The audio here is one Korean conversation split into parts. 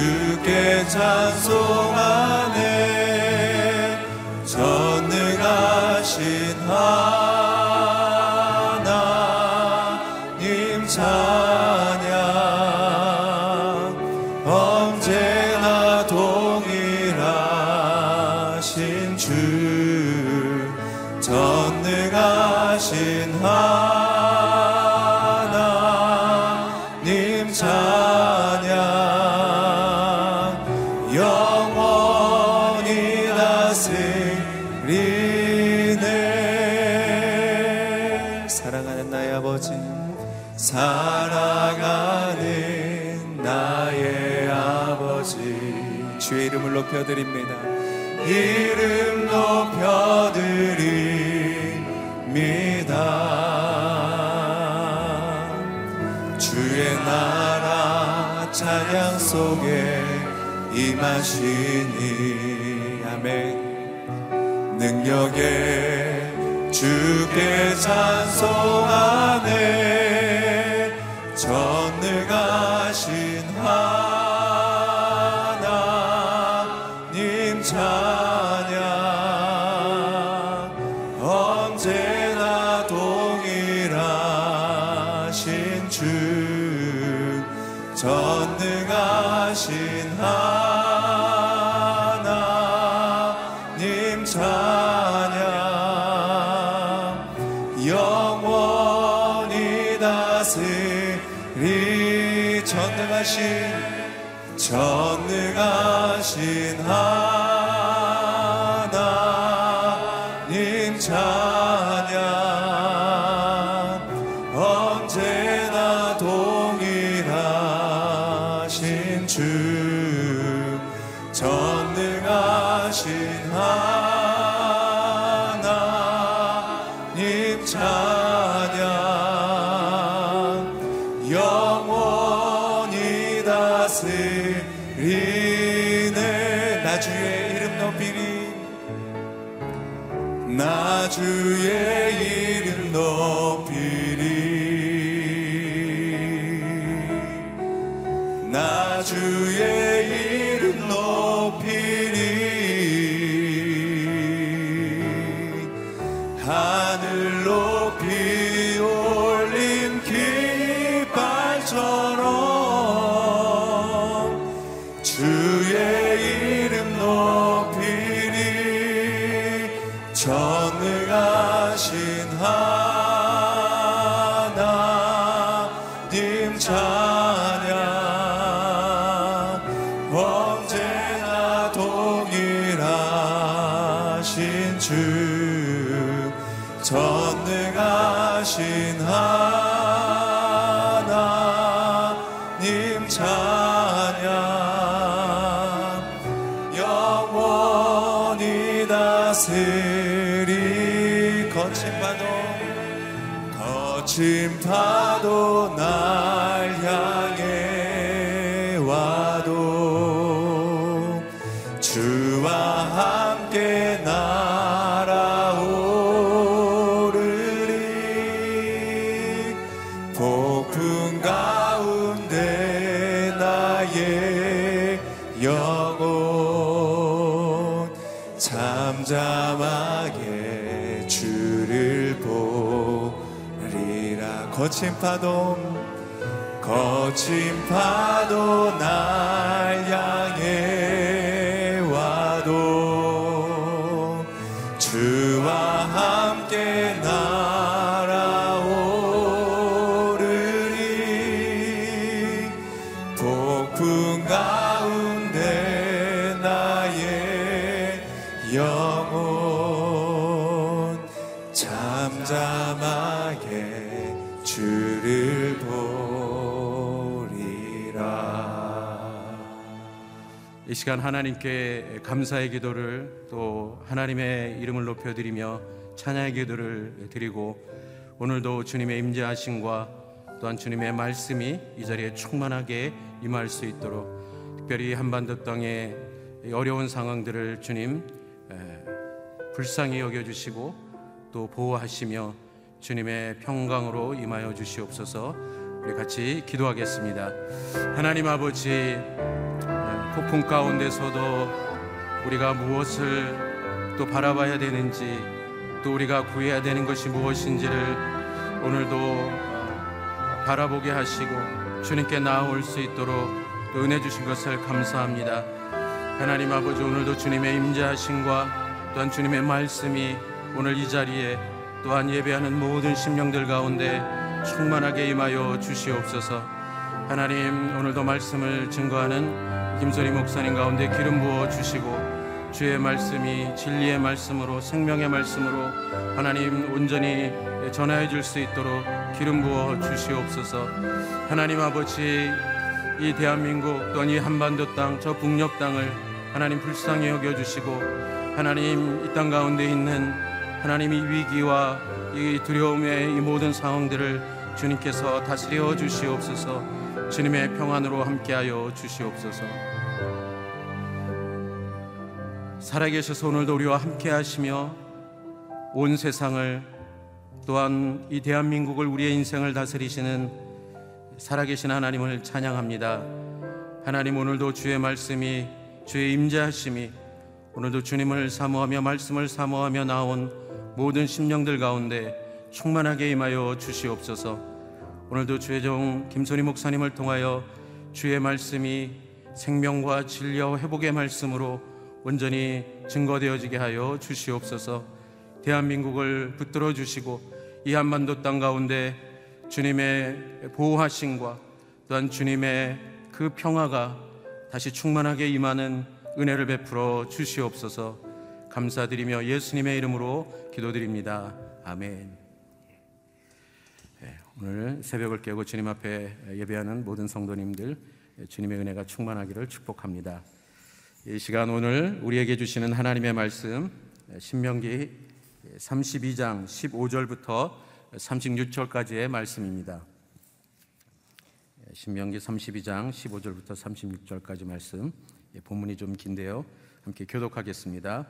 주께 찬송하네. 이름도 펴드립니다. 아멘. 능력에 주께 찬송하네. day. 파도 거친 파도 날 향해 와도 주 시간 하나님께 감사의 기도를 또 하나님의 이름을 높여드리며 찬양의 기도를 드리고 오늘도 주님의 임재하심과 또한 주님의 말씀이 이 자리에 충만하게 임할 수 있도록 특별히 한반도 땅의 이 어려운 상황들을 주님 에, 불쌍히 여겨주시고 또 보호하시며 주님의 평강으로 임하여 주시옵소서. 우리 같이 기도하겠습니다. 하나님 아버지 네, 폭풍 가운데서도 우리가 무엇을 또 바라봐야 되는지 또 우리가 구해야 되는 것이 무엇인지를 오늘도 바라보게 하시고 주님께 나아올 수 있도록 또 은혜 주신 것을 감사합니다. 하나님 아버지 오늘도 주님의 임재하심과 또한 주님의 말씀이 오늘 이 자리에 또한 예배하는 모든 심령들 가운데 충만하게 임하여 주시옵소서. 하나님 오늘도 말씀을 증거하는 김선희 목사님 가운데 기름 부어 주시고 주의 말씀이 진리의 말씀으로 생명의 말씀으로 하나님 온전히 전하여 줄 수 있도록 기름 부어 주시옵소서. 하나님 아버지 이 대한민국 또한 이 한반도 땅 저 북녘 땅을 하나님 불쌍히 여겨 주시고 하나님 이 땅 가운데 있는 하나님 이 위기와 이 두려움의 이 모든 상황들을 주님께서 다스려 주시옵소서. 주님의 평안으로 함께하여 주시옵소서. 살아계셔서 오늘도 우리와 함께하시며 온 세상을 또한 이 대한민국을 우리의 인생을 다스리시는 살아계신 하나님을 찬양합니다. 하나님 오늘도 주의 말씀이 주의 임재하심이 오늘도 주님을 사모하며 말씀을 사모하며 나온 모든 심령들 가운데 충만하게 임하여 주시옵소서. 오늘도 주의 종 김선희 목사님을 통하여 주의 말씀이 생명과 진리와 회복의 말씀으로 온전히 증거되어지게 하여 주시옵소서. 대한민국을 붙들어 주시고 이 한반도 땅 가운데 주님의 보호하심과 또한 주님의 그 평화가 다시 충만하게 임하는 은혜를 베풀어 주시옵소서. 감사드리며 예수님의 이름으로 기도드립니다. 아멘. 네, 오늘 새벽을 깨고 주님 앞에 예배하는 모든 성도님들 주님의 은혜가 충만하기를 축복합니다. 이 시간 오늘 우리에게 주시는 하나님의 말씀 신명기 32장 15절부터 36절까지의 말씀입니다. 신명기 32장 15절부터 36절까지 말씀 예, 본문이 좀 긴데요. 함께 교독하겠습니다.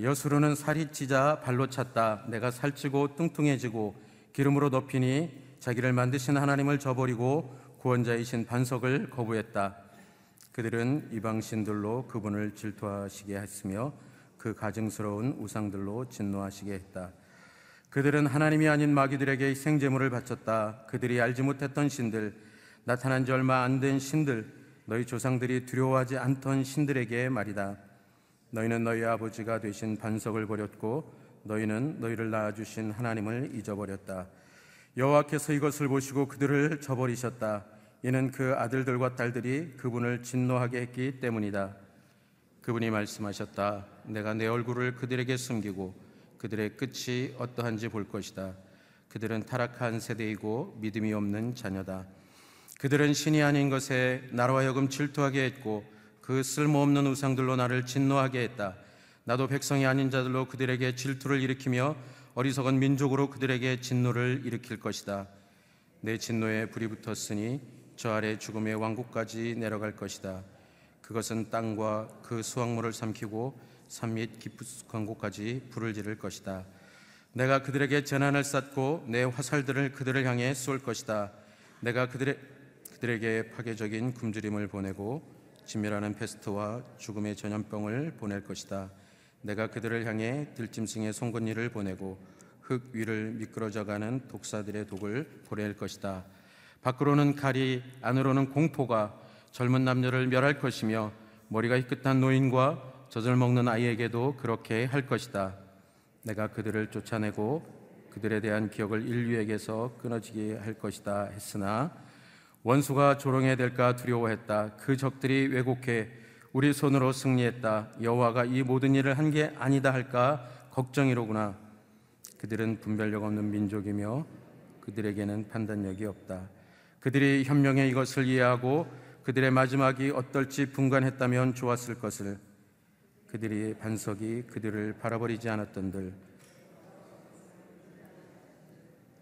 여수로는 살이 찌자 발로 찼다. 내가 살찌고 뚱뚱해지고 기름으로 덮이니 자기를 만드신 하나님을 저버리고 구원자이신 반석을 거부했다. 그들은 이방신들로 그분을 질투하시게 했으며 그 가증스러운 우상들로 진노하시게 했다. 그들은 하나님이 아닌 마귀들에게 생제물을 바쳤다. 그들이 알지 못했던 신들, 나타난 지 얼마 안 된 신들, 너희 조상들이 두려워하지 않던 신들에게 말이다. 너희는 너희 아버지가 되신 반석을 버렸고 너희는 너희를 낳아주신 하나님을 잊어버렸다. 여호와께서 이것을 보시고 그들을 저버리셨다. 이는 그 아들들과 딸들이 그분을 진노하게 했기 때문이다. 그분이 말씀하셨다. 내가 내 얼굴을 그들에게 숨기고 그들의 끝이 어떠한지 볼 것이다. 그들은 타락한 세대이고 믿음이 없는 자녀다. 그들은 신이 아닌 것에 나로 하여금 질투하게 했고 그 쓸모없는 우상들로 나를 진노하게 했다. 나도 백성이 아닌 자들로 그들에게 질투를 일으키며 어리석은 민족으로 그들에게 진노를 일으킬 것이다. 내 진노에 불이 붙었으니 저 아래 죽음의 왕국까지 내려갈 것이다. 그것은 땅과 그 수확물을 삼키고 산및 깊숙한 곳까지 불을 지를 것이다. 내가 그들에게 재난을 쌓고 내 화살들을 그들을 향해 쏠 것이다. 내가 그들의, 그들에게 파괴적인 굶주림을 보내고 진멸하는 페스트와 죽음의 전염병을 보낼 것이다. 내가 그들을 향해 들짐승의 송곳니를 보내고 흙 위를 미끄러져가는 독사들의 독을 보낼 것이다. 밖으로는 칼이 안으로는 공포가 젊은 남녀를 멸할 것이며 머리가 희끗한 노인과 젖을 먹는 아이에게도 그렇게 할 것이다. 내가 그들을 쫓아내고 그들에 대한 기억을 인류에게서 끊어지게 할 것이다 했으나 원수가 조롱해 될까 두려워했다. 그 적들이 왜곡해 우리 손으로 승리했다. 여호와가 이 모든 일을 한 게 아니다 할까 걱정이로구나. 그들은 분별력 없는 민족이며 그들에게는 판단력이 없다. 그들이 현명해 이것을 이해하고 그들의 마지막이 어떨지 분간했다면 좋았을 것을 그들이 반석이 그들을 바라버리지 않았던들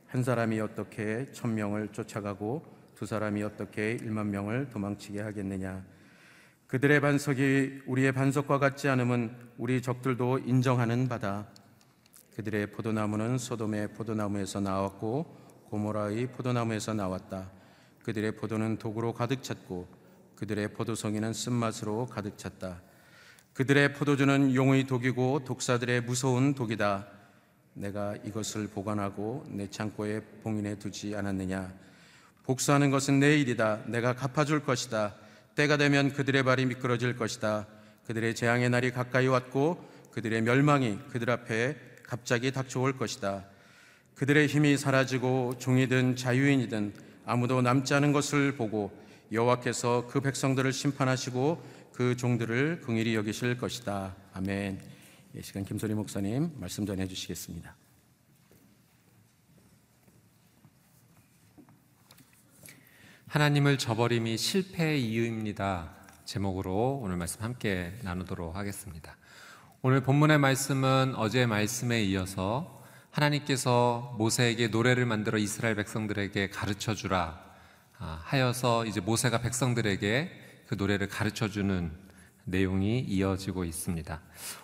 한 사람이 어떻게 천 명을 쫓아가고 두 사람이 어떻게 일만 명을 도망치게 하겠느냐 그들의 반석이 우리의 반석과 같지 않음은 우리 적들도 인정하는 바다 그들의 포도나무는 소돔의 포도나무에서 나왔고 고모라의 포도나무에서 나왔다 그들의 포도는 독으로 가득 찼고 그들의 포도송이는 쓴맛으로 가득 찼다. 그들의 포도주는 용의 독이고 독사들의 무서운 독이다. 내가 이것을 보관하고 내 창고에 봉인해 두지 않았느냐? 복수하는 것은 내 일이다. 내가 갚아줄 것이다. 때가 되면 그들의 발이 미끄러질 것이다. 그들의 재앙의 날이 가까이 왔고 그들의 멸망이 그들 앞에 갑자기 닥쳐올 것이다. 그들의 힘이 사라지고 종이든 자유인이든 아무도 남지 않은 것을 보고 여호와께서 그 백성들을 심판하시고 그 종들을 긍일히 여기실 것이다. 아멘. 이 시간 김소리 목사님 말씀 전해 주시겠습니다. 하나님을 저버림이 실패의 이유입니다. 제목으로 오늘 말씀 함께 나누도록 하겠습니다. 오늘 본문의 말씀은 어제 말씀에 이어서 하나님께서 모세에게 노래를 만들어 이스라엘 백성들에게 가르쳐 주라 아, 하여서 이제 모세가 백성들에게 그 노래를 가르쳐 주는 내용이 이어지고 있습니다.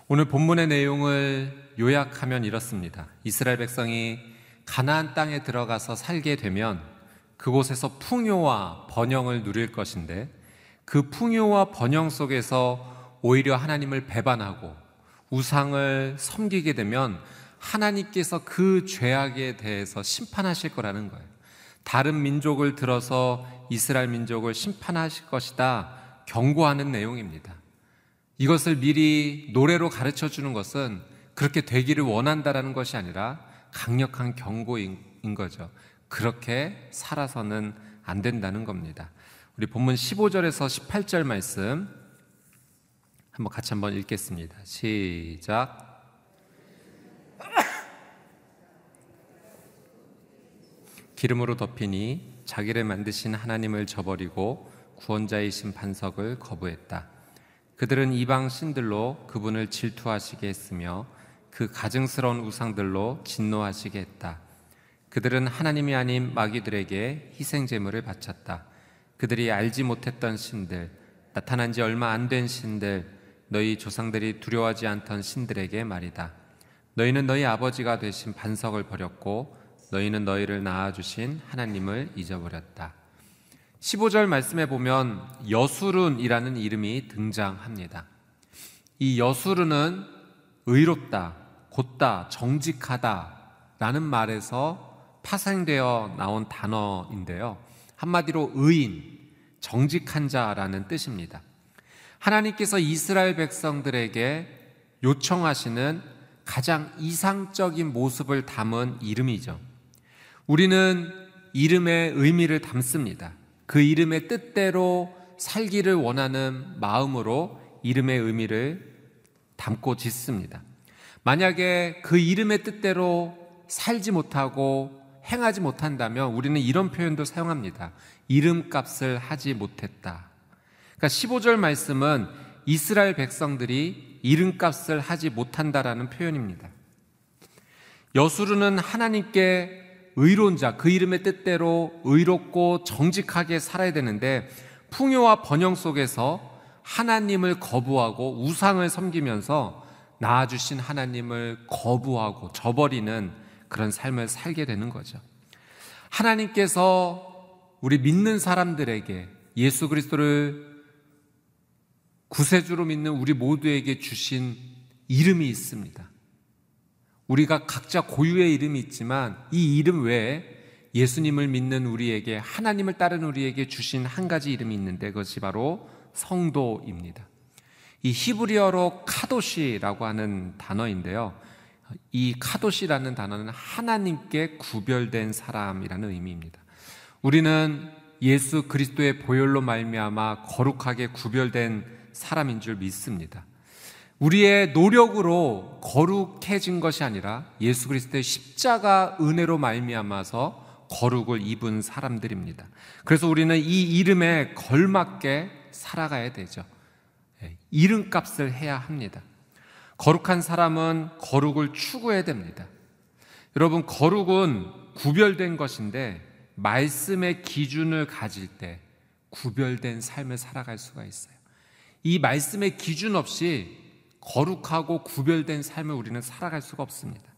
오늘 본문의 내용을 요약하면 이렇습니다. 이스라엘 백성이 가나안 땅에 들어가서 살게 되면 그곳에서 풍요와 번영을 누릴 것인데 그 풍요와 번영 속에서 오히려 하나님을 배반하고 우상을 섬기게 되면 하나님께서 그 죄악에 대해서 심판하실 거라는 거예요. 다른 민족을 들어서 이스라엘 민족을 심판하실 것이다. 경고하는 내용입니다. 이것을 미리 노래로 가르쳐 주는 것은 그렇게 되기를 원한다라는 것이 아니라 강력한 경고인 거죠. 그렇게 살아서는 안 된다는 겁니다. 우리 본문 15절에서 18절 말씀 한번 같이 한번 읽겠습니다. 시작. 기름으로 덮이니 자기를 만드신 하나님을 저버리고 구원자이신 반석을 거부했다. 그들은 이방 신들로 그분을 질투하시게 했으며 그 가증스러운 우상들로 진노하시게 했다. 그들은 하나님이 아닌 마귀들에게 희생 제물을 바쳤다. 그들이 알지 못했던 신들, 나타난 지 얼마 안 된 신들, 너희 조상들이 두려워하지 않던 신들에게 말이다. 너희는 너희 아버지가 되신 반석을 버렸고 너희는 너희를 낳아주신 하나님을 잊어버렸다. 15절 말씀에 보면 여수룬이라는 이름이 등장합니다. 이 여수룬은 의롭다, 곧다, 정직하다 라는 말에서 파생되어 나온 단어인데요. 한마디로 의인, 정직한 자라는 뜻입니다. 하나님께서 이스라엘 백성들에게 요청하시는 가장 이상적인 모습을 담은 이름이죠. 우리는 이름의 의미를 담습니다. 그 이름의 뜻대로 살기를 원하는 마음으로 이름의 의미를 담고 짓습니다. 만약에 그 이름의 뜻대로 살지 못하고 행하지 못한다면 우리는 이런 표현도 사용합니다. 이름값을 하지 못했다. 그러니까 15절 말씀은 이스라엘 백성들이 이름값을 하지 못한다라는 표현입니다. 여수르는 하나님께 의로운 자, 그 이름의 뜻대로 의롭고 정직하게 살아야 되는데 풍요와 번영 속에서 하나님을 거부하고 우상을 섬기면서 낳아주신 하나님을 거부하고 저버리는 그런 삶을 살게 되는 거죠. 하나님께서 우리 믿는 사람들에게 예수 그리스도를 구세주로 믿는 우리 모두에게 주신 이름이 있습니다. 우리가 각자 고유의 이름이 있지만 이 이름 외에 예수님을 믿는 우리에게 하나님을 따르는 우리에게 주신 한 가지 이름이 있는데 그것이 바로 성도입니다. 이 히브리어로 카도시라고 하는 단어인데요. 이 카도시라는 단어는 하나님께 구별된 사람이라는 의미입니다. 우리는 예수 그리스도의 보혈로 말미암아 거룩하게 구별된 사람인 줄 믿습니다. 우리의 노력으로 거룩해진 것이 아니라 예수 그리스도의 십자가 은혜로 말미암아서 거룩을 입은 사람들입니다. 그래서 우리는 이 이름에 걸맞게 살아가야 되죠. 예, 이름값을 해야 합니다. 거룩한 사람은 거룩을 추구해야 됩니다. 여러분, 거룩은 구별된 것인데 말씀의 기준을 가질 때 구별된 삶을 살아갈 수가 있어요. 이 말씀의 기준 없이 거룩하고 구별된 삶을 우리는 살아갈 수가 없습니다.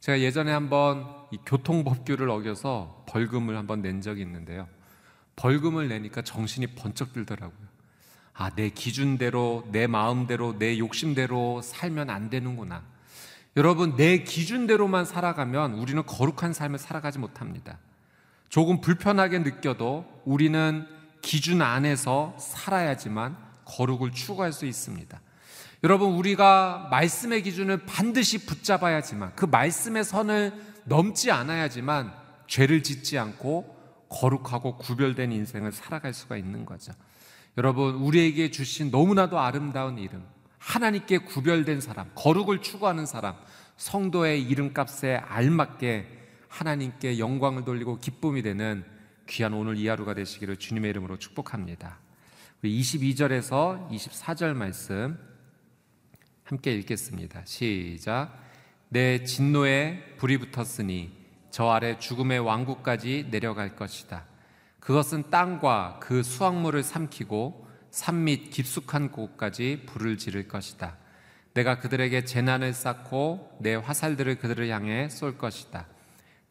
제가 예전에 한번 교통법규를 어겨서 벌금을 한번 낸 적이 있는데요. 벌금을 내니까 정신이 번쩍 들더라고요. 아, 내 기준대로, 내 마음대로, 내 욕심대로 살면 안 되는구나. 여러분, 내 기준대로만 살아가면 우리는 거룩한 삶을 살아가지 못합니다. 조금 불편하게 느껴도 우리는 기준 안에서 살아야지만 거룩을 추구할 수 있습니다. 여러분, 우리가 말씀의 기준을 반드시 붙잡아야지만 그 말씀의 선을 넘지 않아야지만 죄를 짓지 않고 거룩하고 구별된 인생을 살아갈 수가 있는 거죠. 여러분, 우리에게 주신 너무나도 아름다운 이름, 하나님께 구별된 사람, 거룩을 추구하는 사람, 성도의 이름값에 알맞게 하나님께 영광을 돌리고 기쁨이 되는 귀한 오늘 이 하루가 되시기를 주님의 이름으로 축복합니다. 22절에서 24절 말씀 함께 읽겠습니다. 시작. 내 진노에 불이 붙었으니 저 아래 죽음의 왕국까지 내려갈 것이다. 그것은 땅과 그 수확물을 삼키고 산 밑 깊숙한 곳까지 불을 지를 것이다. 내가 그들에게 재난을 쌓고 내 화살들을 그들을 향해 쏠 것이다.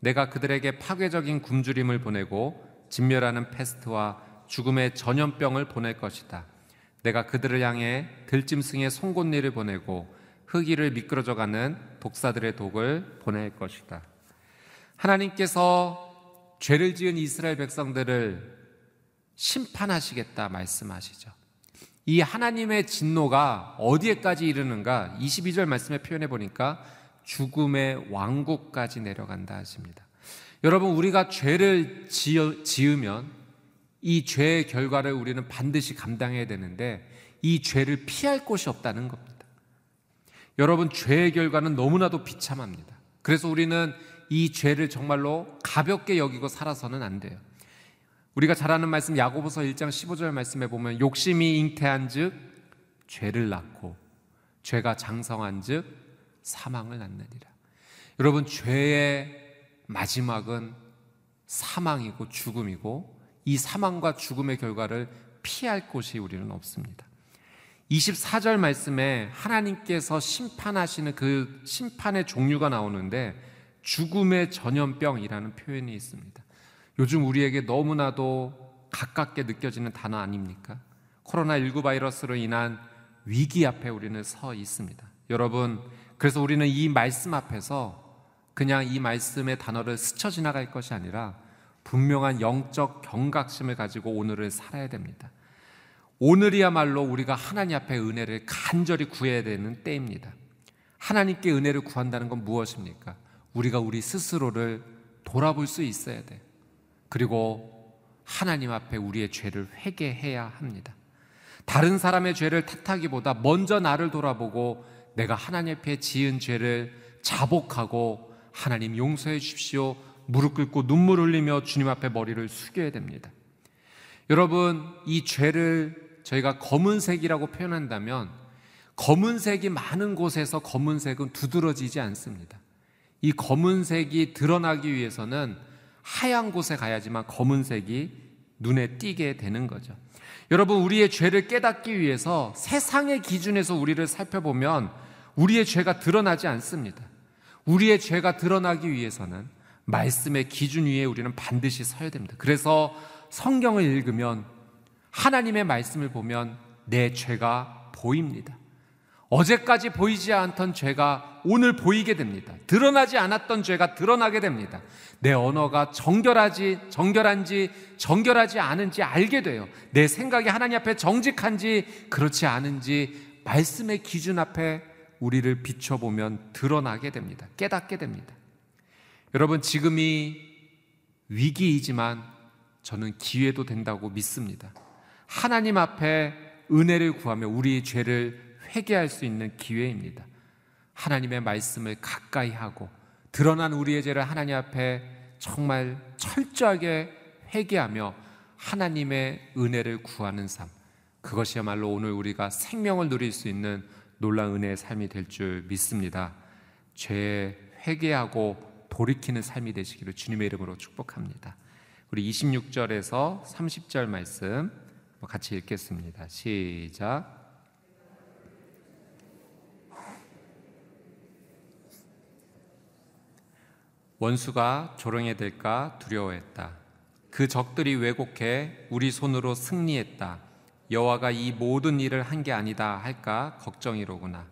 내가 그들에게 파괴적인 굶주림을 보내고 진멸하는 패스트와 죽음의 전염병을 보낼 것이다. 내가 그들을 향해 들짐승의 송곳니를 보내고 흑이를 미끄러져 가는 독사들의 독을 보낼 것이다. 하나님께서 죄를 지은 이스라엘 백성들을 심판하시겠다 말씀하시죠. 이 하나님의 진노가 어디에까지 이르는가 22절 말씀에 표현해 보니까 죽음의 왕국까지 내려간다 하십니다. 여러분 우리가 죄를 지어, 지으면 이 죄의 결과를 우리는 반드시 감당해야 되는데 이 죄를 피할 곳이 없다는 겁니다. 여러분 죄의 결과는 너무나도 비참합니다. 그래서 우리는 이 죄를 정말로 가볍게 여기고 살아서는 안 돼요. 우리가 잘 아는 말씀 야고보서 1장 15절 말씀에 보면 욕심이 잉태한즉 죄를 낳고 죄가 장성한즉 사망을 낳느니라. 여러분 죄의 마지막은 사망이고 죽음이고 이 사망과 죽음의 결과를 피할 곳이 우리는 없습니다. 24절 말씀에 하나님께서 심판하시는 그 심판의 종류가 나오는데 죽음의 전염병이라는 표현이 있습니다. 요즘 우리에게 너무나도 가깝게 느껴지는 단어 아닙니까? 코로나19 바이러스로 인한 위기 앞에 우리는 서 있습니다. 여러분, 그래서 우리는 이 말씀 앞에서 그냥 이 말씀의 단어를 스쳐 지나갈 것이 아니라 분명한 영적 경각심을 가지고 오늘을 살아야 됩니다. 오늘이야말로 우리가 하나님 앞에 은혜를 간절히 구해야 되는 때입니다. 하나님께 은혜를 구한다는 건 무엇입니까? 우리가 우리 스스로를 돌아볼 수 있어야 돼. 그리고 하나님 앞에 우리의 죄를 회개해야 합니다. 다른 사람의 죄를 탓하기보다 먼저 나를 돌아보고 내가 하나님 앞에 지은 죄를 자복하고 하나님 용서해 주십시오. 무릎 꿇고 눈물 흘리며 주님 앞에 머리를 숙여야 됩니다. 여러분, 이 죄를 저희가 검은색이라고 표현한다면 검은색이 많은 곳에서 검은색은 두드러지지 않습니다. 이 검은색이 드러나기 위해서는 하얀 곳에 가야지만 검은색이 눈에 띄게 되는 거죠. 여러분, 우리의 죄를 깨닫기 위해서 세상의 기준에서 우리를 살펴보면 우리의 죄가 드러나지 않습니다. 우리의 죄가 드러나기 위해서는 말씀의 기준 위에 우리는 반드시 서야 됩니다. 그래서 성경을 읽으면 하나님의 말씀을 보면 내 죄가 보입니다. 어제까지 보이지 않던 죄가 오늘 보이게 됩니다. 드러나지 않았던 죄가 드러나게 됩니다. 내 언어가 정결하지, 정결한지, 정결하지 않은지 알게 돼요. 내 생각이 하나님 앞에 정직한지, 그렇지 않은지, 말씀의 기준 앞에 우리를 비춰보면 드러나게 됩니다. 깨닫게 됩니다. 여러분, 지금이 위기이지만 저는 기회도 된다고 믿습니다. 하나님 앞에 은혜를 구하며 우리의 죄를 회개할 수 있는 기회입니다. 하나님의 말씀을 가까이 하고 드러난 우리의 죄를 하나님 앞에 정말 철저하게 회개하며 하나님의 은혜를 구하는 삶. 그것이야말로 오늘 우리가 생명을 누릴 수 있는 놀라운 은혜의 삶이 될 줄 믿습니다. 죄에 회개하고 돌이키는 삶이 되시기를 주님의 이름으로 축복합니다. 우리 26절에서 30절 말씀 같이 읽겠습니다. 시작. 원수가 조롱해 될까 두려워했다. 그 적들이 왜곡해 우리 손으로 승리했다. 여호와가 이 모든 일을 한 게 아니다 할까 걱정이로구나.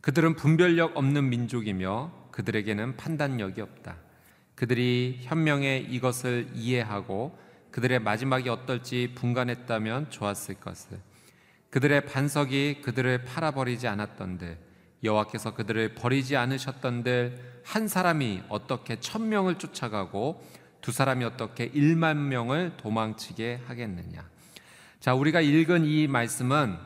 그들은 분별력 없는 민족이며 그들에게는 판단력이 없다. 그들이 현명해 이것을 이해하고 그들의 마지막이 어떨지 분간했다면 좋았을 것을. 그들의 반석이 그들을 팔아버리지 않았던데 여호와께서 그들을 버리지 않으셨던들 한 사람이 어떻게 천 명을 쫓아가고 두 사람이 어떻게 일만 명을 도망치게 하겠느냐. 자, 우리가 읽은 이 말씀은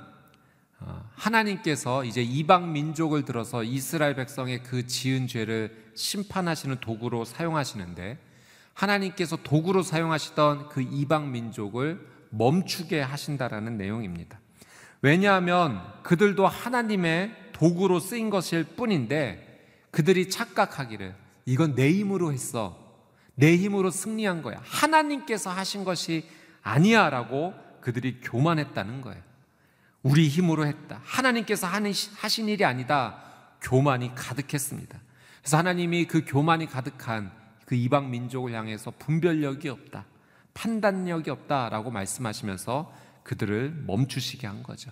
어, 하나님께서 이제 이방 민족을 들어서 이스라엘 백성의 그 지은 죄를 심판하시는 도구로 사용하시는데 하나님께서 도구로 사용하시던 그 이방 민족을 멈추게 하신다라는 내용입니다. 왜냐하면 그들도 하나님의 도구로 쓰인 것일 뿐인데 그들이 착각하기를 이건 내 힘으로 했어. 내 힘으로 승리한 거야. 하나님께서 하신 것이 아니야 라고 그들이 교만했다는 거예요. 우리 힘으로 했다. 하나님께서 하신 일이 아니다. 교만이 가득했습니다. 그래서 하나님이 그 교만이 가득한 그 이방 민족을 향해서 분별력이 없다. 판단력이 없다라고 말씀하시면서 그들을 멈추시게 한 거죠.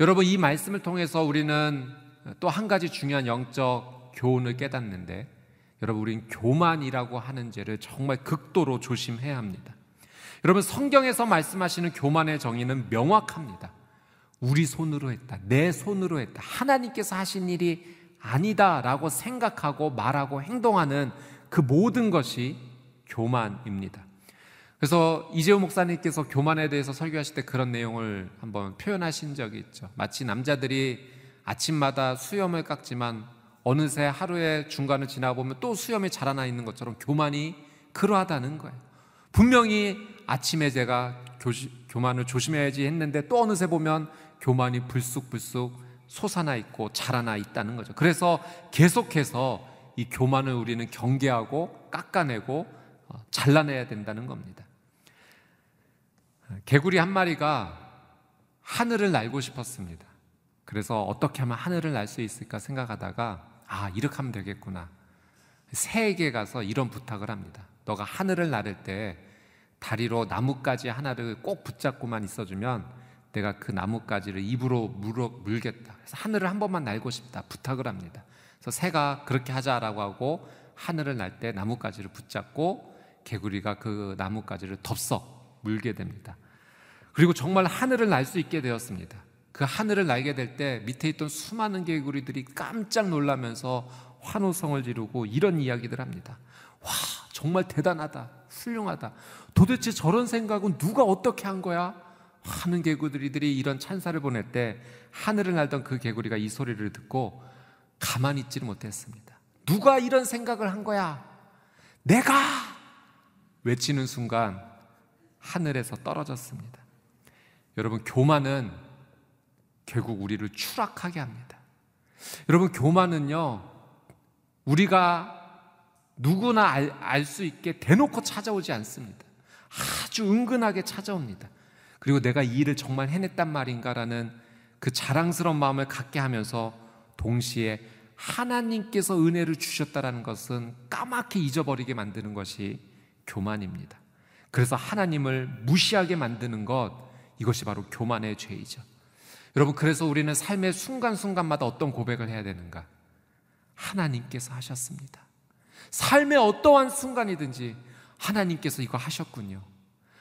여러분 이 말씀을 통해서 우리는 또 한 가지 중요한 영적 교훈을 깨닫는데 여러분 우리는 교만이라고 하는 죄를 정말 극도로 조심해야 합니다. 여러분 성경에서 말씀하시는 교만의 정의는 명확합니다. 우리 손으로 했다. 내 손으로 했다. 하나님께서 하신 일이 아니다라고 생각하고 말하고 행동하는 그 모든 것이 교만입니다. 그래서 이재호 목사님께서 교만에 대해서 설교하실 때 그런 내용을 한번 표현하신 적이 있죠. 마치 남자들이 아침마다 수염을 깎지만 어느새 하루의 중간을 지나보면 또 수염이 자라나 있는 것처럼 교만이 그러하다는 거예요. 분명히 아침에 제가 교시, 교만을 조심해야지 했는데 또 어느새 보면 교만이 불쑥불쑥 솟아나 있고 자라나 있다는 거죠. 그래서 계속해서 이 교만을 우리는 경계하고 깎아내고 어, 잘라내야 된다는 겁니다. 개구리 한 마리가 하늘을 날고 싶었습니다. 그래서 어떻게 하면 하늘을 날 수 있을까 생각하다가 아, 이렇게 하면 되겠구나. 새에게 가서 이런 부탁을 합니다. 너가 하늘을 나를 때 다리로 나뭇가지 하나를 꼭 붙잡고만 있어주면 내가 그 나뭇가지를 입으로 물어, 물겠다. 그래서 하늘을 한 번만 날고 싶다. 부탁을 합니다. 그래서 새가 그렇게 하자라고 하고 하늘을 날 때 나뭇가지를 붙잡고 개구리가 그 나뭇가지를 덥석 물게 됩니다. 그리고 정말 하늘을 날 수 있게 되었습니다. 그 하늘을 날게 될 때 밑에 있던 수많은 개구리들이 깜짝 놀라면서 환호성을 지르고 이런 이야기들 합니다. 와, 정말 대단하다. 훌륭하다. 도대체 저런 생각은 누가 어떻게 한 거야? 하는 개구리들이 이런 찬사를 보낼 때 하늘을 날던 그 개구리가 이 소리를 듣고 가만히 있지를 못했습니다. 누가 이런 생각을 한 거야? 내가! 외치는 순간 하늘에서 떨어졌습니다. 여러분, 교만은 결국 우리를 추락하게 합니다. 여러분, 교만은요, 우리가 누구나 알 수 있게 대놓고 찾아오지 않습니다. 아주 은근하게 찾아옵니다. 그리고 내가 이 일을 정말 해냈단 말인가라는 그 자랑스러운 마음을 갖게 하면서 동시에 하나님께서 은혜를 주셨다라는 것은 까맣게 잊어버리게 만드는 것이 교만입니다. 그래서 하나님을 무시하게 만드는 것, 이것이 바로 교만의 죄이죠. 여러분, 그래서 우리는 삶의 순간순간마다 어떤 고백을 해야 되는가? 하나님께서 하셨습니다. 삶의 어떠한 순간이든지 하나님께서 이거 하셨군요.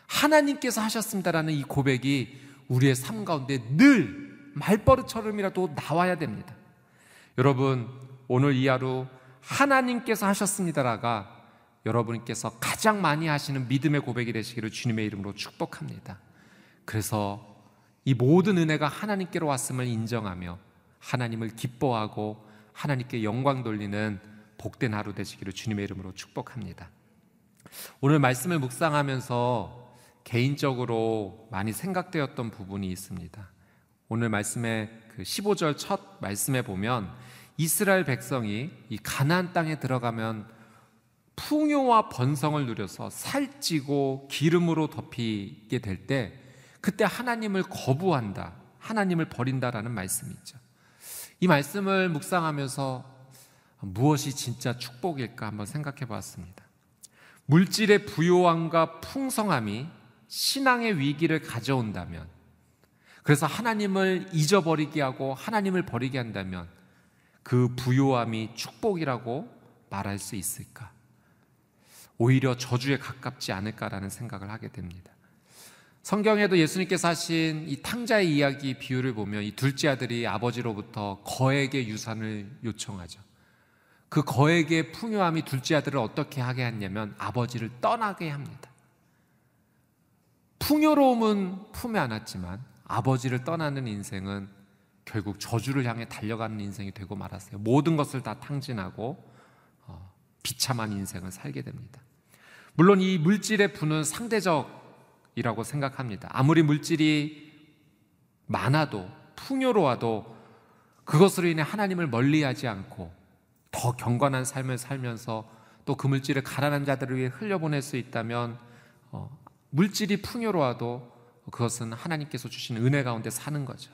하나님께서 하셨습니다라는 이 고백이 우리의 삶 가운데 늘 말버릇처럼이라도 나와야 됩니다. 여러분, 오늘 이 하루 하나님께서 하셨습니다라가 여러분께서 가장 많이 하시는 믿음의 고백이 되시기를 주님의 이름으로 축복합니다. 그래서 이 모든 은혜가 하나님께로 왔음을 인정하며 하나님을 기뻐하고 하나님께 영광 돌리는 복된 하루 되시기를 주님의 이름으로 축복합니다. 오늘 말씀을 묵상하면서 개인적으로 많이 생각되었던 부분이 있습니다. 오늘 말씀의 그 15절 첫 말씀에 보면 이스라엘 백성이 이 가나안 땅에 들어가면 풍요와 번성을 누려서 살찌고 기름으로 덮이게 될 때 그때 하나님을 거부한다. 하나님을 버린다라는 말씀이 있죠. 이 말씀을 묵상하면서 무엇이 진짜 축복일까 한번 생각해 보았습니다. 물질의 부요함과 풍성함이 신앙의 위기를 가져온다면 그래서 하나님을 잊어버리게 하고 하나님을 버리게 한다면 그 부요함이 축복이라고 말할 수 있을까? 오히려 저주에 가깝지 않을까라는 생각을 하게 됩니다. 성경에도 예수님께서 하신 이 탕자의 이야기 비유를 보면 이 둘째 아들이 아버지로부터 거액의 유산을 요청하죠. 그 거액의 풍요함이 둘째 아들을 어떻게 하게 했냐면 아버지를 떠나게 합니다. 풍요로움은 품에 안았지만 아버지를 떠나는 인생은 결국 저주를 향해 달려가는 인생이 되고 말았어요. 모든 것을 다 탕진하고 어, 비참한 인생을 살게 됩니다. 물론 이 물질의 부는 상대적 이라고 생각합니다. 아무리 물질이 많아도 풍요로워도 그것으로 인해 하나님을 멀리하지 않고 더 경건한 삶을 살면서 또 그 물질을 가난한 자들을 위해 흘려보낼 수 있다면 어, 물질이 풍요로워도 그것은 하나님께서 주신 은혜 가운데 사는 거죠.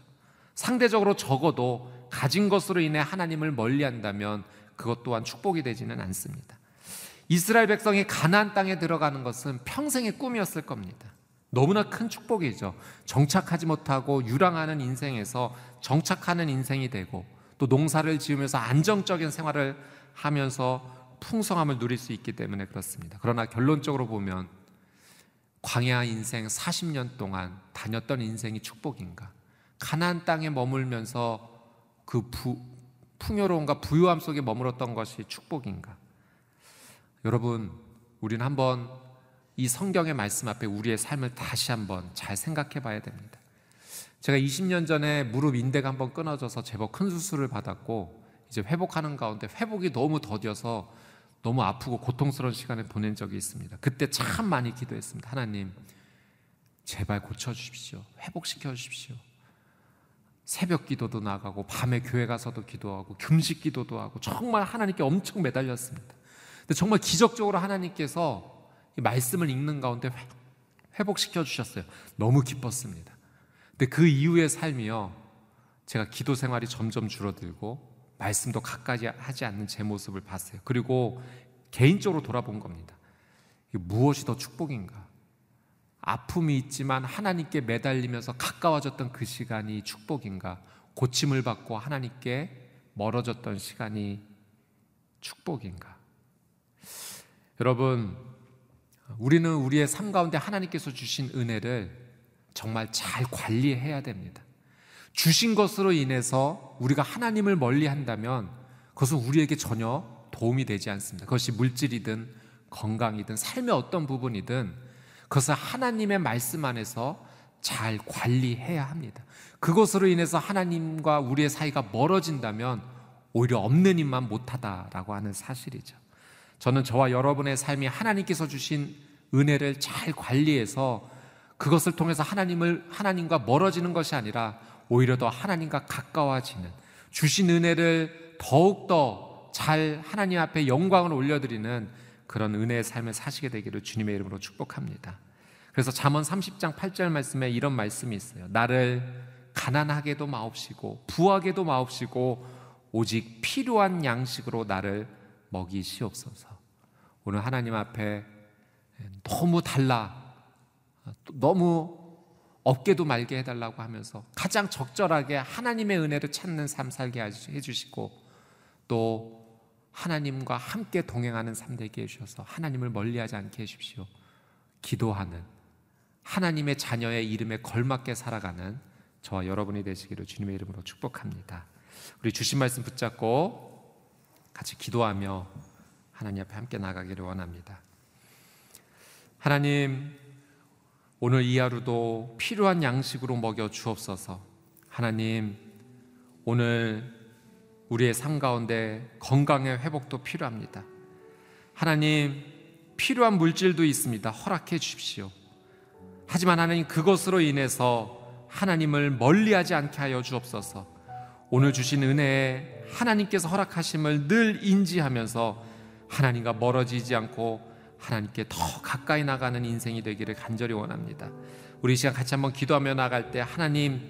상대적으로 적어도 가진 것으로 인해 하나님을 멀리한다면 그것 또한 축복이 되지는 않습니다. 이스라엘 백성이 가나안 땅에 들어가는 것은 평생의 꿈이었을 겁니다. 너무나 큰 축복이죠. 정착하지 못하고 유랑하는 인생에서 정착하는 인생이 되고 또 농사를 지으면서 안정적인 생활을 하면서 풍성함을 누릴 수 있기 때문에 그렇습니다. 그러나 결론적으로 보면 광야 인생 40년 동안 다녔던 인생이 축복인가? 가나안 땅에 머물면서 그 부, 풍요로움과 부유함 속에 머물었던 것이 축복인가? 여러분, 우리는 한번 이 성경의 말씀 앞에 우리의 삶을 다시 한번 잘 생각해 봐야 됩니다. 제가 20년 전에 무릎 인대가 한번 끊어져서 제법 큰 수술을 받았고 이제 회복하는 가운데 회복이 너무 더뎌서 너무 아프고 고통스러운 시간을 보낸 적이 있습니다. 그때 참 많이 기도했습니다. 하나님, 제발 고쳐 주십시오. 회복시켜 주십시오. 새벽 기도도 나가고 밤에 교회 가서도 기도하고 금식 기도도 하고 정말 하나님께 엄청 매달렸습니다. 근데 정말 기적적으로 하나님께서 말씀을 읽는 가운데 회복시켜 주셨어요. 너무 기뻤습니다. 근데 그 이후의 삶이요. 제가 기도 생활이 점점 줄어들고 말씀도 가까이 하지 않는 제 모습을 봤어요. 그리고 개인적으로 돌아본 겁니다. 무엇이 더 축복인가? 아픔이 있지만 하나님께 매달리면서 가까워졌던 그 시간이 축복인가? 고침을 받고 하나님께 멀어졌던 시간이 축복인가? 여러분, 우리는 우리의 삶 가운데 하나님께서 주신 은혜를 정말 잘 관리해야 됩니다. 주신 것으로 인해서 우리가 하나님을 멀리 한다면 그것은 우리에게 전혀 도움이 되지 않습니다. 그것이 물질이든 건강이든 삶의 어떤 부분이든 그것을 하나님의 말씀 안에서 잘 관리해야 합니다. 그것으로 인해서 하나님과 우리의 사이가 멀어진다면 오히려 없는 힘만 못하다라고 하는 사실이죠. 저는 저와 여러분의 삶이 하나님께서 주신 은혜를 잘 관리해서 그것을 통해서 하나님을 하나님과 멀어지는 것이 아니라 오히려 더 하나님과 가까워지는 주신 은혜를 더욱 더 잘 하나님 앞에 영광을 올려드리는 그런 은혜의 삶을 사시게 되기를 주님의 이름으로 축복합니다. 그래서 잠언 30장 8절 말씀에 이런 말씀이 있어요. 나를 가난하게도 마옵시고 부하게도 마옵시고 오직 필요한 양식으로 나를 먹이시옵소서. 오늘 하나님 앞에 너무 달라 너무 없게도 말게 해달라고 하면서 가장 적절하게 하나님의 은혜를 찾는 삶 살게 해주시고 또 하나님과 함께 동행하는 삶 되게 해주셔서 하나님을 멀리하지 않게 해주십시오. 기도하는 하나님의 자녀의 이름에 걸맞게 살아가는 저와 여러분이 되시기를 주님의 이름으로 축복합니다. 우리 주신 말씀 붙잡고 같이 기도하며 하나님 앞에 함께 나가기를 원합니다. 하나님, 오늘 이 하루도 필요한 양식으로 먹여 주옵소서. 하나님, 오늘 우리의 삶 가운데 건강의 회복도 필요합니다. 하나님, 필요한 물질도 있습니다. 허락해 주십시오. 하지만 하나님, 그것으로 인해서 하나님을 멀리 하지 않게 하여 주옵소서. 오늘 주신 은혜에 하나님께서 허락하심을 늘 인지하면서 하나님과 멀어지지 않고 하나님께 더 가까이 나가는 인생이 되기를 간절히 원합니다. 우리 시간 같이 한번 기도하며 나갈 때 하나님,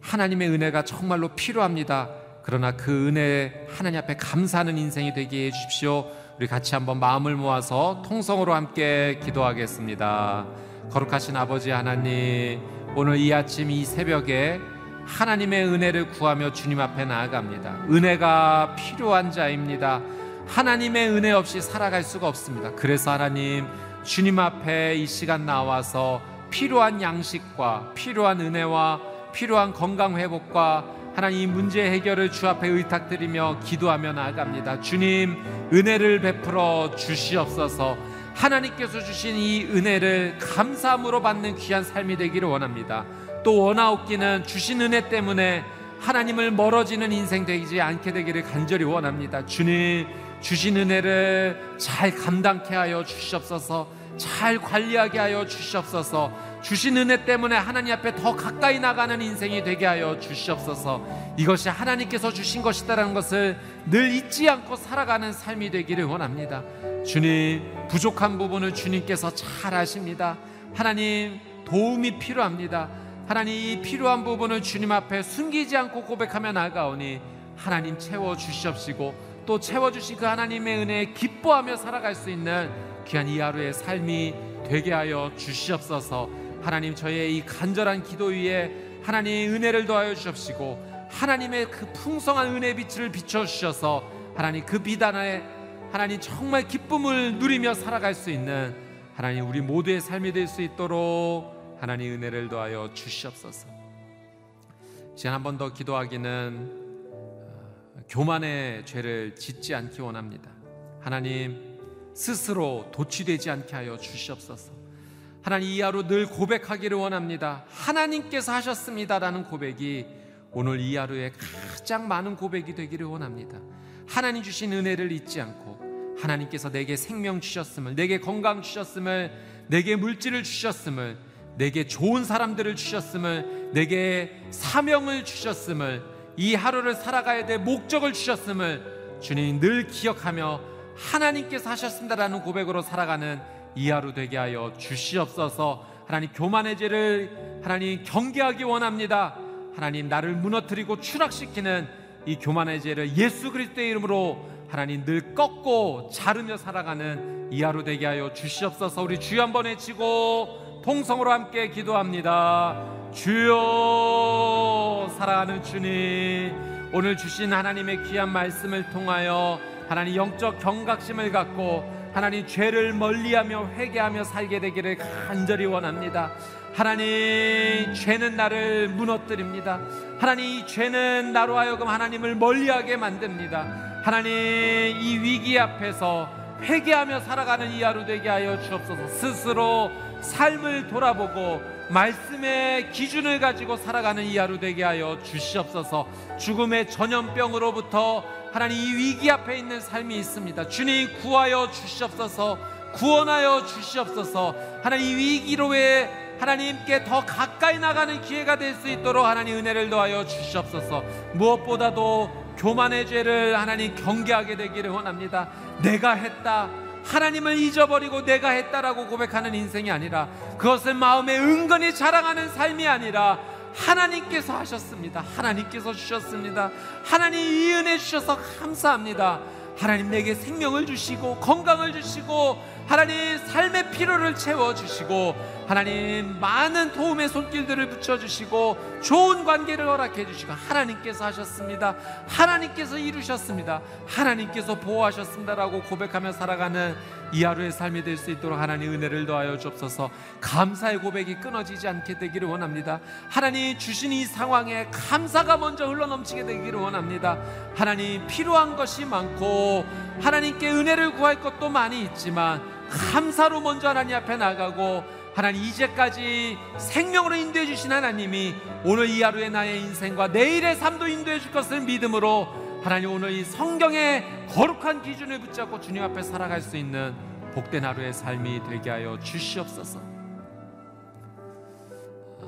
하나님의 은혜가 정말로 필요합니다. 그러나 그 은혜 하나님 앞에 감사하는 인생이 되게 해 주십시오. 우리 같이 한번 마음을 모아서 통성으로 함께 기도하겠습니다. 거룩하신 아버지 하나님, 오늘 이 아침 이 새벽에 하나님의 은혜를 구하며 주님 앞에 나아갑니다. 은혜가 필요한 자입니다. 하나님의 은혜 없이 살아갈 수가 없습니다. 그래서 하나님 주님 앞에 이 시간 나와서 필요한 양식과 필요한 은혜와 필요한 건강 회복과 하나님 이 문제 해결을 주 앞에 의탁드리며 기도하며 나아갑니다. 주님 은혜를 베풀어 주시옵소서. 하나님께서 주신 이 은혜를 감사함으로 받는 귀한 삶이 되기를 원합니다. 또 원하옵기는 주신 은혜 때문에 하나님을 멀어지는 인생 되지 않게 되기를 간절히 원합니다. 주님 주신 은혜를 잘 감당케 하여 주시옵소서. 잘 관리하게 하여 주시옵소서. 주신 은혜 때문에 하나님 앞에 더 가까이 나가는 인생이 되게 하여 주시옵소서. 이것이 하나님께서 주신 것이다라는 것을 늘 잊지 않고 살아가는 삶이 되기를 원합니다. 주님, 부족한 부분을 주님께서 잘 아십니다. 하나님, 도움이 필요합니다. 하나님, 이 필요한 부분을 주님 앞에 숨기지 않고 고백하며 나가오니 하나님 채워 주시옵시고 또 채워 주신 그 하나님의 은혜에 기뻐하며 살아갈 수 있는 귀한 이 하루의 삶이 되게 하여 주시옵소서. 하나님 저의 이 간절한 기도 위에 하나님의 은혜를 더하여 주옵시고 하나님의 그 풍성한 은혜 빛을 비춰 주셔서 하나님 그 비단에 하나님 정말 기쁨을 누리며 살아갈 수 있는 하나님 우리 모두의 삶이 될 수 있도록 하나님 은혜를 더하여 주시옵소서 이제 한 번 더 기도하기는 교만의 죄를 짓지 않기 원합니다. 하나님 스스로 도취되지 않게 하여 주시옵소서. 하나님 이 하루 늘 고백하기를 원합니다. 하나님께서 하셨습니다라는 고백이 오늘 이 하루에 가장 많은 고백이 되기를 원합니다. 하나님 주신 은혜를 잊지 않고 하나님께서 내게 생명 주셨음을, 내게 건강 주셨음을, 내게 물질을 주셨음을, 내게 좋은 사람들을 주셨음을, 내게 사명을 주셨음을, 이 하루를 살아가야 될 목적을 주셨음을 주님 늘 기억하며 하나님께서 하셨습니다라는 고백으로 살아가는 이 하루 되게 하여 주시옵소서. 하나님 교만의 죄를 하나님 경계하기 원합니다. 하나님 나를 무너뜨리고 추락시키는 이 교만의 죄를 예수 그리스도의 이름으로 하나님 늘 꺾고 자르며 살아가는 이 하루 되게 하여 주시옵소서. 우리 주여 한번 외치고 통성으로 함께 기도합니다 주여 사랑하는 주님 오늘 주신 하나님의 귀한 말씀을 통하여 하나님 영적 경각심을 갖고 하나님 죄를 멀리하며 회개하며 살게 되기를 간절히 원합니다. 하나님 죄는 나를 무너뜨립니다. 하나님 이 죄는 나로 하여금 하나님을 멀리하게 만듭니다. 하나님 이 위기 앞에서 회개하며 살아가는 이 하루 되게 하여 주옵소서. 스스로 삶을 돌아보고 말씀의 기준을 가지고 살아가는 이 하루 되게 하여 주시옵소서. 죽음의 전염병으로부터 하나님 이 위기 앞에 있는 삶이 있습니다. 주님 구하여 주시옵소서. 구원하여 주시옵소서. 하나님 이 위기로의 하나님께 더 가까이 나가는 기회가 될 수 있도록 하나님 은혜를 더하여 주시옵소서. 무엇보다도 교만의 죄를 하나님 경계하게 되기를 원합니다. 내가 했다 하나님을 잊어버리고 내가 했다라고 고백하는 인생이 아니라 그것을 마음에 은근히 자랑하는 삶이 아니라 하나님께서 하셨습니다. 하나님께서 주셨습니다. 하나님 이 은혜 주셔서 감사합니다. 하나님 내게 생명을 주시고 건강을 주시고 하나님 삶의 피로를 채워 주시고 하나님 많은 도움의 손길들을 붙여주시고 좋은 관계를 허락해 주시고 하나님께서 하셨습니다. 하나님께서 이루셨습니다. 하나님께서 보호하셨습니다라고 고백하며 살아가는 이 하루의 삶이 될 수 있도록 하나님 은혜를 더하여 주옵소서 감사의 고백이 끊어지지 않게 되기를 원합니다. 하나님 주신 이 상황에 감사가 먼저 흘러넘치게 되기를 원합니다. 하나님 필요한 것이 많고 하나님께 은혜를 구할 것도 많이 있지만 감사로 먼저 하나님 앞에 나가고 하나님 이제까지 생명으로 인도해 주신 하나님이 오늘 이 하루의 나의 인생과 내일의 삶도 인도해 줄 것을 믿음으로 하나님 오늘 이 성경의 거룩한 기준을 붙잡고 주님 앞에 살아갈 수 있는 복된 하루의 삶이 되게 하여 주시옵소서.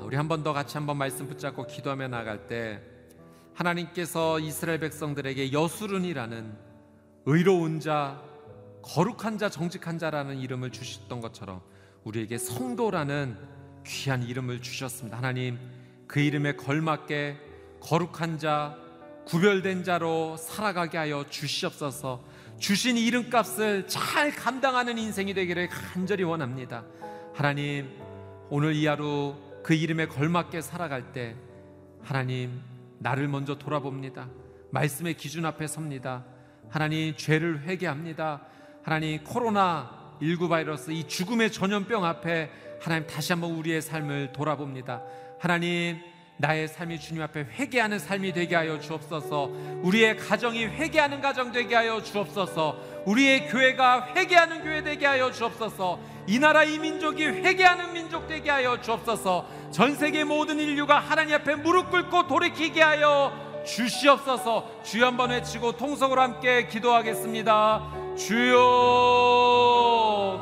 우리 한 번 더 같이 한번 말씀 붙잡고 기도하며 나갈 때 하나님께서 이스라엘 백성들에게 여수른이라는 의로운 자, 거룩한 자, 정직한 자라는 이름을 주셨던 것처럼 우리에게 성도라는 귀한 이름을 주셨습니다. 하나님 그 이름에 걸맞게 거룩한 자, 구별된 자로 살아가게 하여 주시옵소서. 주신 이름값을 잘 감당하는 인생이 되기를 간절히 원합니다. 하나님, 오늘 이 하루 그 이름에 걸맞게 살아갈 때 하나님 나를 먼저 돌아봅니다. 말씀의 기준 앞에 섭니다. 하나님 죄를 회개합니다. 하나님 코로나 19 바이러스 이 죽음의 전염병 앞에 하나님 다시 한번 우리의 삶을 돌아봅니다. 하나님 나의 삶이 주님 앞에 회개하는 삶이 되게 하여 주옵소서. 우리의 가정이 회개하는 가정 되게 하여 주옵소서. 우리의 교회가 회개하는 교회 되게 하여 주옵소서. 이 나라 이 민족이 회개하는 민족 되게 하여 주옵소서. 전 세계 모든 인류가 하나님 앞에 무릎 꿇고 돌이키게 하여 주시옵소서. 주여 한번 외치고 통성으로 함께 기도하겠습니다. 주여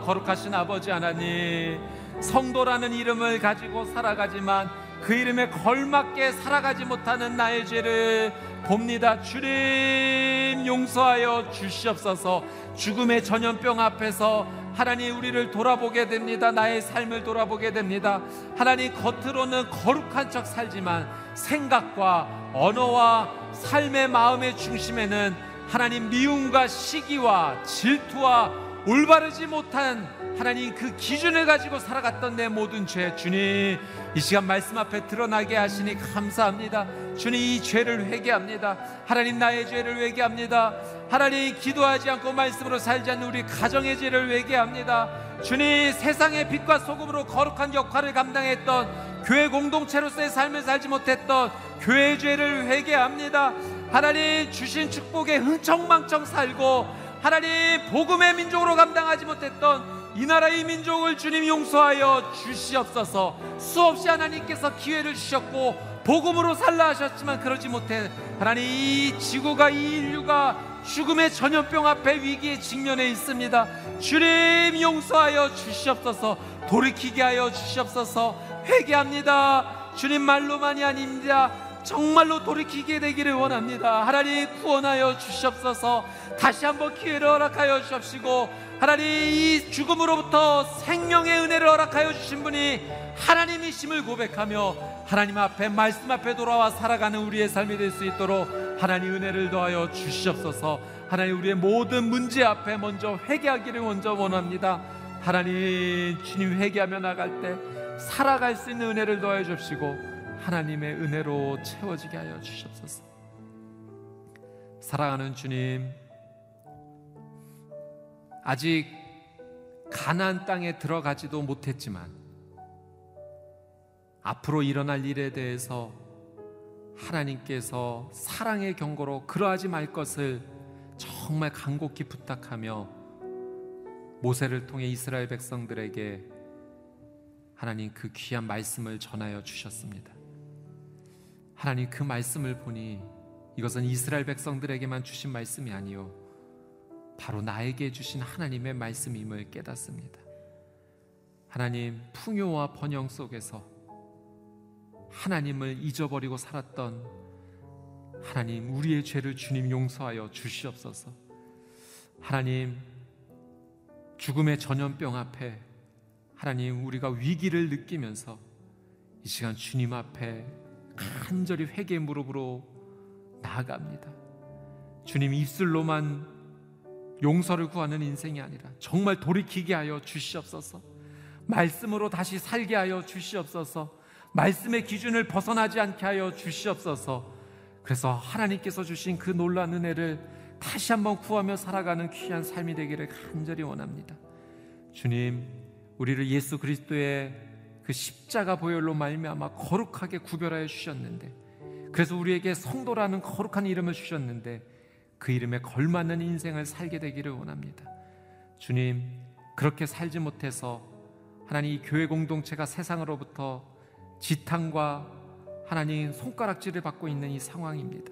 거룩하신 아버지 하나님 성도라는 이름을 가지고 살아가지만 그 이름에 걸맞게 살아가지 못하는 나의 죄를 봅니다. 주님 용서하여 주시옵소서. 죽음의 전염병 앞에서 하나님 우리를 돌아보게 됩니다. 나의 삶을 돌아보게 됩니다. 하나님 겉으로는 거룩한 척 살지만 생각과 언어와 삶의 마음의 중심에는 하나님 미움과 시기와 질투와 올바르지 못한 하나님 그 기준을 가지고 살아갔던 내 모든 죄 주님 이 시간 말씀 앞에 드러나게 하시니 감사합니다. 주님 이 죄를 회개합니다. 하나님 나의 죄를 회개합니다. 하나님 기도하지 않고 말씀으로 살지 않는 우리 가정의 죄를 회개합니다. 주님 세상의 빛과 소금으로 거룩한 역할을 감당했던 교회 공동체로서의 삶을 살지 못했던 교회 죄를 회개합니다. 하나님 주신 축복에 흥청망청 살고 하나님 복음의 민족으로 감당하지 못했던 이 나라의 민족을 주님 용서하여 주시옵소서. 수없이 하나님께서 기회를 주셨고 복음으로 살라 하셨지만 그러지 못해 하나님 이 지구가 이 인류가 죽음의 전염병 앞에 위기에 직면해 있습니다. 주님 용서하여 주시옵소서. 돌이키게 하여 주시옵소서. 회개합니다. 주님 말로만이 아닙니다. 정말로 돌이키게 되기를 원합니다. 하나님 구원하여 주시옵소서. 다시 한번 기회를 허락하여 주옵시고 하나님 이 죽음으로부터 생명의 은혜를 허락하여 주신 분이 하나님이심을 고백하며 하나님 앞에 말씀 앞에 돌아와 살아가는 우리의 삶이 될 수 있도록 하나님 은혜를 더하여 주시옵소서. 하나님 우리의 모든 문제 앞에 먼저 회개하기를 먼저 원합니다. 하나님 주님 회개하며 나갈 때 살아갈 수 있는 은혜를 더해 주시고 하나님의 은혜로 채워지게 하여 주시옵소서. 사랑하는 주님 아직 가나안 땅에 들어가지도 못했지만 앞으로 일어날 일에 대해서 하나님께서 사랑의 경고로 그러하지 말 것을 정말 간곡히 부탁하며 모세를 통해 이스라엘 백성들에게 하나님 그 귀한 말씀을 전하여 주셨습니다. 하나님 그 말씀을 보니 이것은 이스라엘 백성들에게만 주신 말씀이 아니요 바로 나에게 주신 하나님의 말씀임을 깨닫습니다. 하나님 풍요와 번영 속에서 하나님을 잊어버리고 살았던 하나님 우리의 죄를 주님 용서하여 주시옵소서. 하나님 죽음의 전염병 앞에 하나님 우리가 위기를 느끼면서 이 시간 주님 앞에 간절히 회개 무릎으로 나아갑니다. 주님 입술로만 용서를 구하는 인생이 아니라 정말 돌이키게 하여 주시옵소서. 말씀으로 다시 살게 하여 주시옵소서. 말씀의 기준을 벗어나지 않게 하여 주시옵소서. 그래서 하나님께서 주신 그 놀란 은혜를 다시 한번 구하며 살아가는 귀한 삶이 되기를 간절히 원합니다. 주님, 우리를 예수 그리스도의 그 십자가 보혈로 말미암아 거룩하게 구별하여 주셨는데 그래서 우리에게 성도라는 거룩한 이름을 주셨는데 그 이름에 걸맞는 인생을 살게 되기를 원합니다. 주님, 그렇게 살지 못해서 하나님 이 교회 공동체가 세상으로부터 지탄과 하나님 손가락질을 받고 있는 이 상황입니다.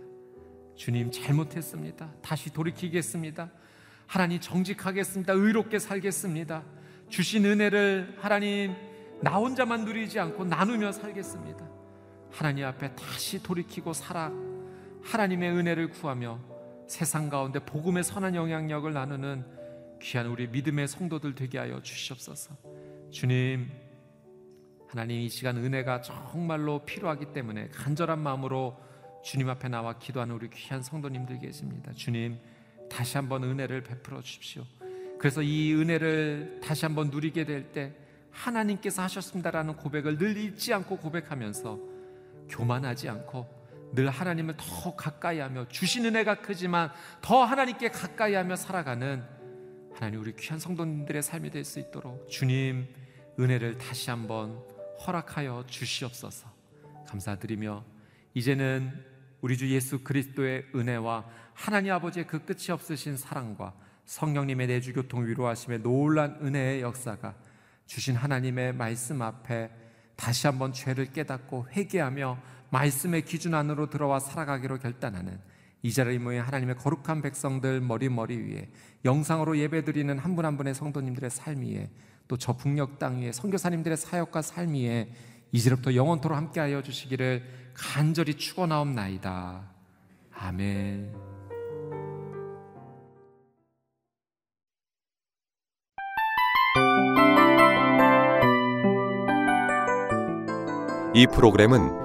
주님 잘못했습니다. 다시 돌이키겠습니다. 하나님 정직하겠습니다. 의롭게 살겠습니다. 주신 은혜를 하나님 나 혼자만 누리지 않고 나누며 살겠습니다. 하나님 앞에 다시 돌이키고 살아 하나님의 은혜를 구하며 세상 가운데 복음의 선한 영향력을 나누는 귀한 우리 믿음의 성도들 되게 하여 주시옵소서. 주님, 하나님 이 시간 은혜가 정말로 필요하기 때문에 간절한 마음으로 주님 앞에 나와 기도하는 우리 귀한 성도님들 계십니다. 주님, 다시 한번 은혜를 베풀어 주십시오. 그래서 이 은혜를 다시 한번 누리게 될 때 하나님께서 하셨습니다라는 고백을 늘 잊지 않고 고백하면서 교만하지 않고 늘 하나님을 더 가까이 하며 주신 은혜가 크지만 더 하나님께 가까이 하며 살아가는 하나님 우리 귀한 성도님들의 삶이 될 수 있도록 주님 은혜를 다시 한번 허락하여 주시옵소서. 감사드리며 이제는 우리 주 예수 그리스도의 은혜와 하나님 아버지의 그 끝이 없으신 사랑과 성령님의 내주 교통 위로하심의 놀란 은혜의 역사가 주신 하나님의 말씀 앞에 다시 한번 죄를 깨닫고 회개하며 말씀의 기준 안으로 들어와 살아가기로 결단하는 이 자리에 모인 하나님의 거룩한 백성들 머리 머리 위에 영상으로 예배드리는 한 분 한 분의 성도님들의 삶 위에 또 저 북녘 땅 위에 선교사님들의 사역과 삶 위에 이제부터 영원토로 함께하여 주시기를 간절히 축원하옵나이다. 아멘. 이 프로그램은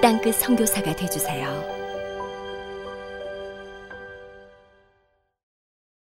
땅끝 성교사가 되주세요